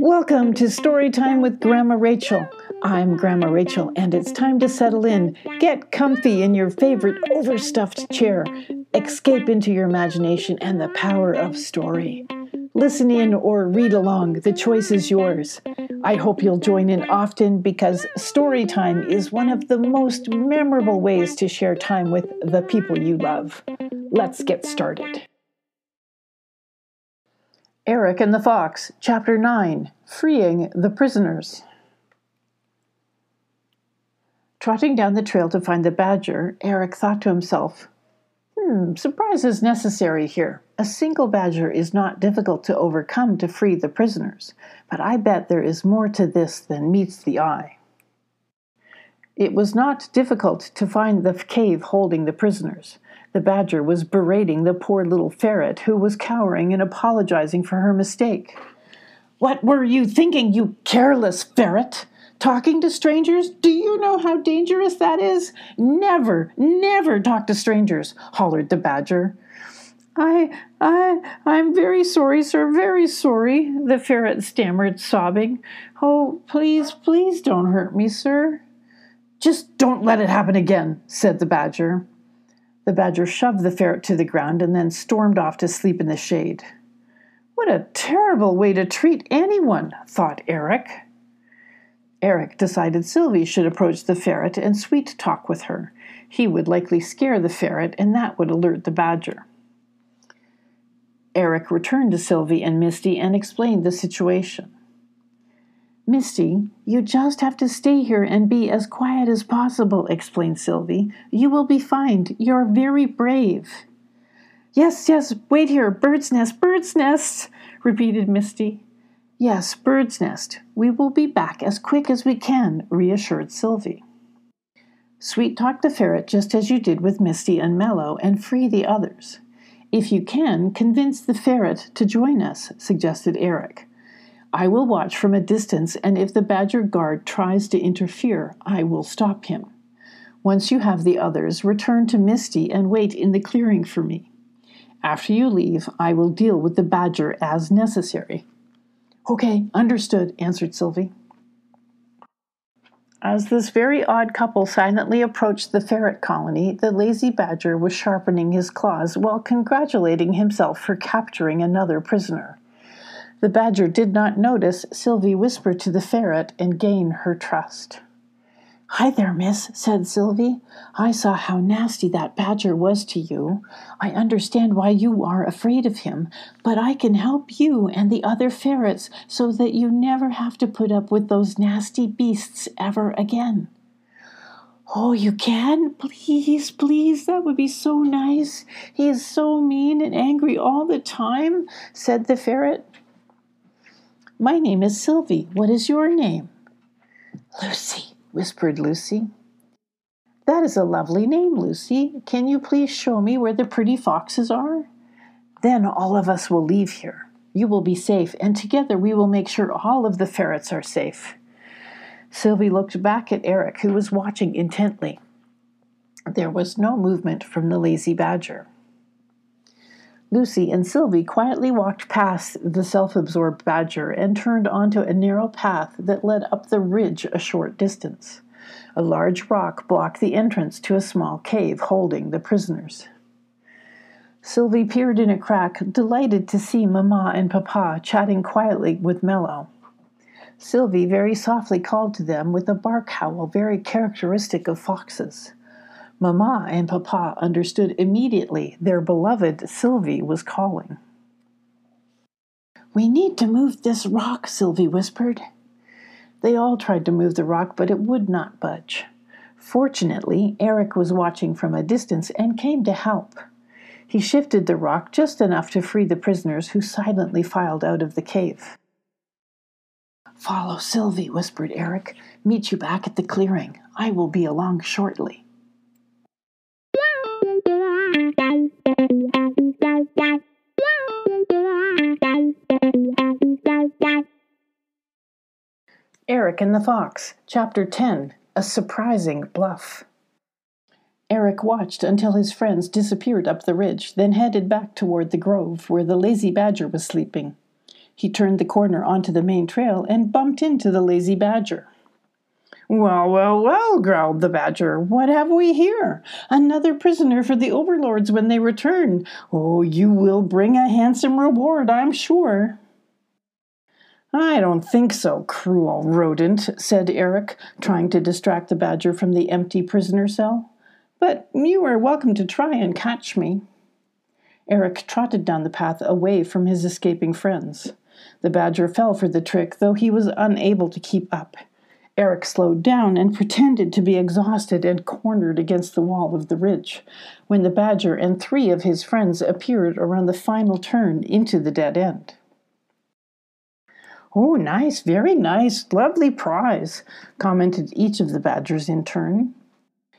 Welcome to Storytime with Grandma Rachel. I'm Grandma Rachel, and it's time to settle in. Get comfy in your favorite overstuffed chair. Escape into your imagination and the power of story. Listen in or read along, the choice is yours. I hope you'll join in often because story time is one of the most memorable ways to share time with the people you love. Let's get started. Eric and the Fox, Chapter 9 Freeing the Prisoners. Trotting down the trail to find the badger, Eric thought to himself, Hmm, surprise is necessary here. A single badger is not difficult to overcome to free the prisoners, but I bet there is more to this than meets the eye. It was not difficult to find the cave holding the prisoners. The badger was berating the poor little ferret, who was cowering and apologizing for her mistake. What were you thinking, you careless ferret? Talking to strangers? Do you know how dangerous that is? Never, never talk to strangers, hollered the badger. I, I, I'm very sorry, sir, very sorry, the ferret stammered, sobbing. Oh, please, please don't hurt me, sir. Just don't let it happen again, said the badger. The badger shoved the ferret to the ground and then stormed off to sleep in the shade. What a terrible way to treat anyone, thought Eric. Eric decided Sylvie should approach the ferret and sweet talk with her. He would likely scare the ferret, and that would alert the badger. Eric returned to Sylvie and Misty and explained the situation. Misty, you just have to stay here and be as quiet as possible, explained Sylvie. You will be fine. You're very brave. Yes, yes, wait here. Bird's nest, bird's nest, repeated Misty. Yes, bird's nest. We will be back as quick as we can, reassured Sylvie. Sweet talk the ferret just as you did with Misty and Mello and free the others. If you can, convince the ferret to join us, suggested Eric. I will watch from a distance, and if the badger guard tries to interfere, I will stop him. Once you have the others, return to Misty and wait in the clearing for me. After you leave, I will deal with the badger as necessary. Okay, understood, answered Sylvie. As this very odd couple silently approached the ferret colony, the lazy badger was sharpening his claws while congratulating himself for capturing another prisoner. The badger did not notice Sylvie whisper to the ferret and gain her trust. Hi there, miss, said Sylvie. I saw how nasty that badger was to you. I understand why you are afraid of him, but I can help you and the other ferrets so that you never have to put up with those nasty beasts ever again. Oh, you can? Please, please, that would be so nice. He is so mean and angry all the time, said the ferret. My name is Sylvie. What is your name? Lucy whispered Lucy. That is a lovely name, Lucy. Can you please show me where the pretty foxes are? Then all of us will leave here. You will be safe, and together we will make sure all of the ferrets are safe. Sylvie looked back at Eric, who was watching intently. There was no movement from the lazy badger. Lucy and Sylvie quietly walked past the self absorbed badger and turned onto a narrow path that led up the ridge a short distance. A large rock blocked the entrance to a small cave holding the prisoners. Sylvie peered in a crack, delighted to see Mamma and Papa chatting quietly with Mello. Sylvie very softly called to them with a bark howl very characteristic of foxes. Mamma and Papa understood immediately their beloved Sylvie was calling. We need to move this rock, Sylvie whispered. They all tried to move the rock, but it would not budge. Fortunately, Eric was watching from a distance and came to help. He shifted the rock just enough to free the prisoners who silently filed out of the cave. Follow Sylvie, whispered Eric. Meet you back at the clearing. I will be along shortly. Eric and the Fox, Chapter 10 A Surprising Bluff. Eric watched until his friends disappeared up the ridge, then headed back toward the grove where the lazy badger was sleeping. He turned the corner onto the main trail and bumped into the lazy badger. Well, well, well, growled the badger. What have we here? Another prisoner for the overlords when they return. Oh, you will bring a handsome reward, I'm sure. I don't think so, cruel rodent, said Eric, trying to distract the badger from the empty prisoner cell. But you are welcome to try and catch me. Eric trotted down the path away from his escaping friends. The badger fell for the trick, though he was unable to keep up. Eric slowed down and pretended to be exhausted and cornered against the wall of the ridge when the badger and three of his friends appeared around the final turn into the dead end. Oh, nice, very nice, lovely prize, commented each of the badgers in turn.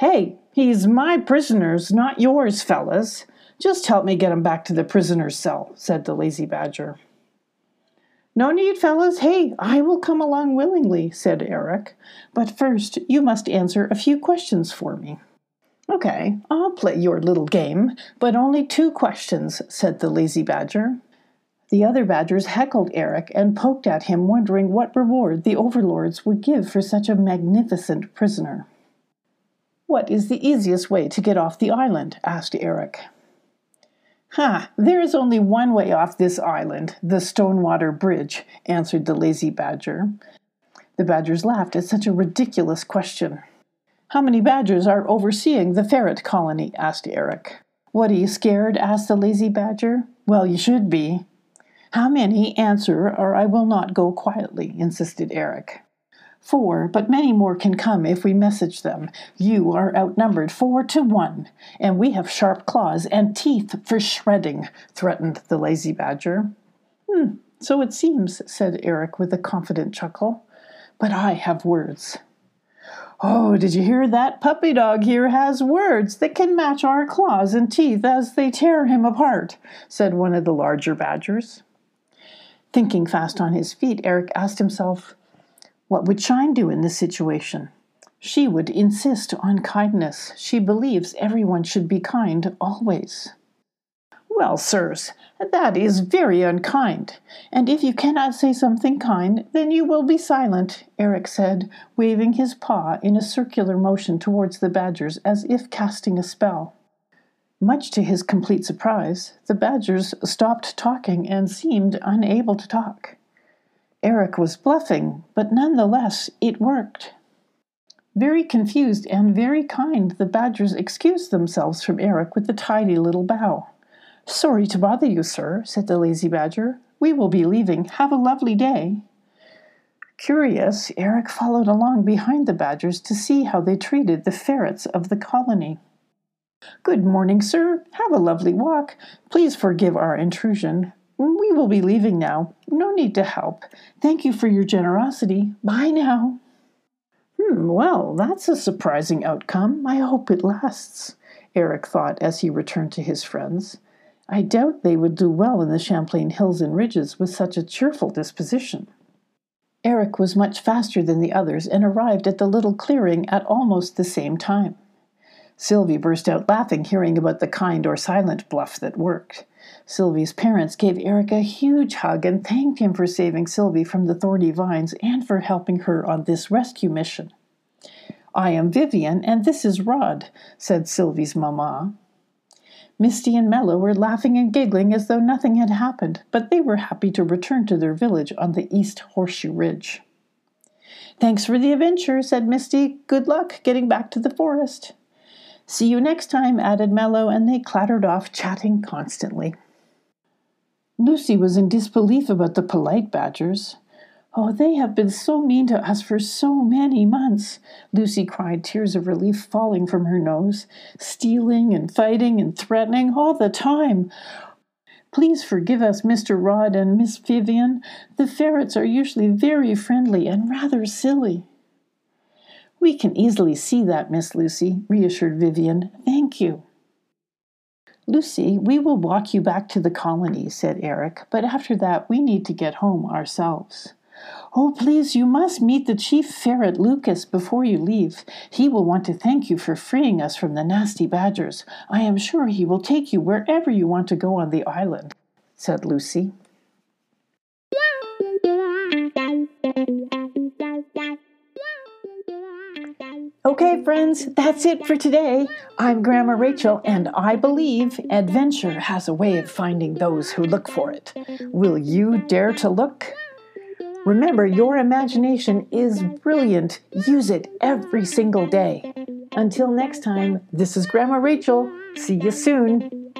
Hey, he's my prisoner's, not yours, fellas. Just help me get him back to the prisoner's cell, said the lazy badger. No need, fellows. Hey, I will come along willingly, said Eric. But first, you must answer a few questions for me. Okay, I'll play your little game, but only two questions, said the lazy badger. The other badgers heckled Eric and poked at him, wondering what reward the overlords would give for such a magnificent prisoner. What is the easiest way to get off the island? asked Eric. Ha! There is only one way off this island, the Stonewater Bridge, answered the lazy badger. The badgers laughed at such a ridiculous question. How many badgers are overseeing the ferret colony? asked Eric. What are you scared? asked the lazy badger. Well, you should be. How many? Answer, or I will not go quietly, insisted Eric. Four, but many more can come if we message them. You are outnumbered four to one, and we have sharp claws and teeth for shredding, threatened the lazy badger. Hmm, so it seems, said Eric with a confident chuckle. But I have words. Oh, did you hear that? Puppy dog here has words that can match our claws and teeth as they tear him apart, said one of the larger badgers. Thinking fast on his feet, Eric asked himself, what would Shine do in this situation? She would insist on kindness. She believes everyone should be kind always. Well, sirs, that is very unkind. And if you cannot say something kind, then you will be silent, Eric said, waving his paw in a circular motion towards the badgers as if casting a spell. Much to his complete surprise, the badgers stopped talking and seemed unable to talk. Eric was bluffing, but nonetheless it worked. Very confused and very kind, the Badgers excused themselves from Eric with a tidy little bow. Sorry to bother you, sir, said the lazy Badger. We will be leaving. Have a lovely day. Curious, Eric followed along behind the Badgers to see how they treated the ferrets of the colony. Good morning, sir. Have a lovely walk. Please forgive our intrusion. We will be leaving now. No need to help. Thank you for your generosity. Bye now. Hmm, well, that's a surprising outcome. I hope it lasts, Eric thought as he returned to his friends. I doubt they would do well in the Champlain Hills and Ridges with such a cheerful disposition. Eric was much faster than the others and arrived at the little clearing at almost the same time. Sylvie burst out laughing, hearing about the kind or silent bluff that worked. Sylvie's parents gave Eric a huge hug and thanked him for saving Sylvie from the thorny vines and for helping her on this rescue mission. I am Vivian, and this is Rod, said Sylvie's mamma. Misty and Mello were laughing and giggling as though nothing had happened, but they were happy to return to their village on the East Horseshoe Ridge. Thanks for the adventure, said Misty. Good luck getting back to the forest. See you next time, added Mello, and they clattered off, chatting constantly. Lucy was in disbelief about the polite badgers. Oh, they have been so mean to us for so many months, Lucy cried, tears of relief falling from her nose. Stealing and fighting and threatening all the time. Please forgive us, Mr. Rod and Miss Vivian. The ferrets are usually very friendly and rather silly. We can easily see that, Miss Lucy, reassured Vivian. Thank you. Lucy, we will walk you back to the colony, said Eric, but after that we need to get home ourselves. Oh, please, you must meet the chief ferret, Lucas, before you leave. He will want to thank you for freeing us from the nasty badgers. I am sure he will take you wherever you want to go on the island, said Lucy. Okay, friends, that's it for today. I'm Grandma Rachel, and I believe adventure has a way of finding those who look for it. Will you dare to look? Remember, your imagination is brilliant. Use it every single day. Until next time, this is Grandma Rachel. See you soon.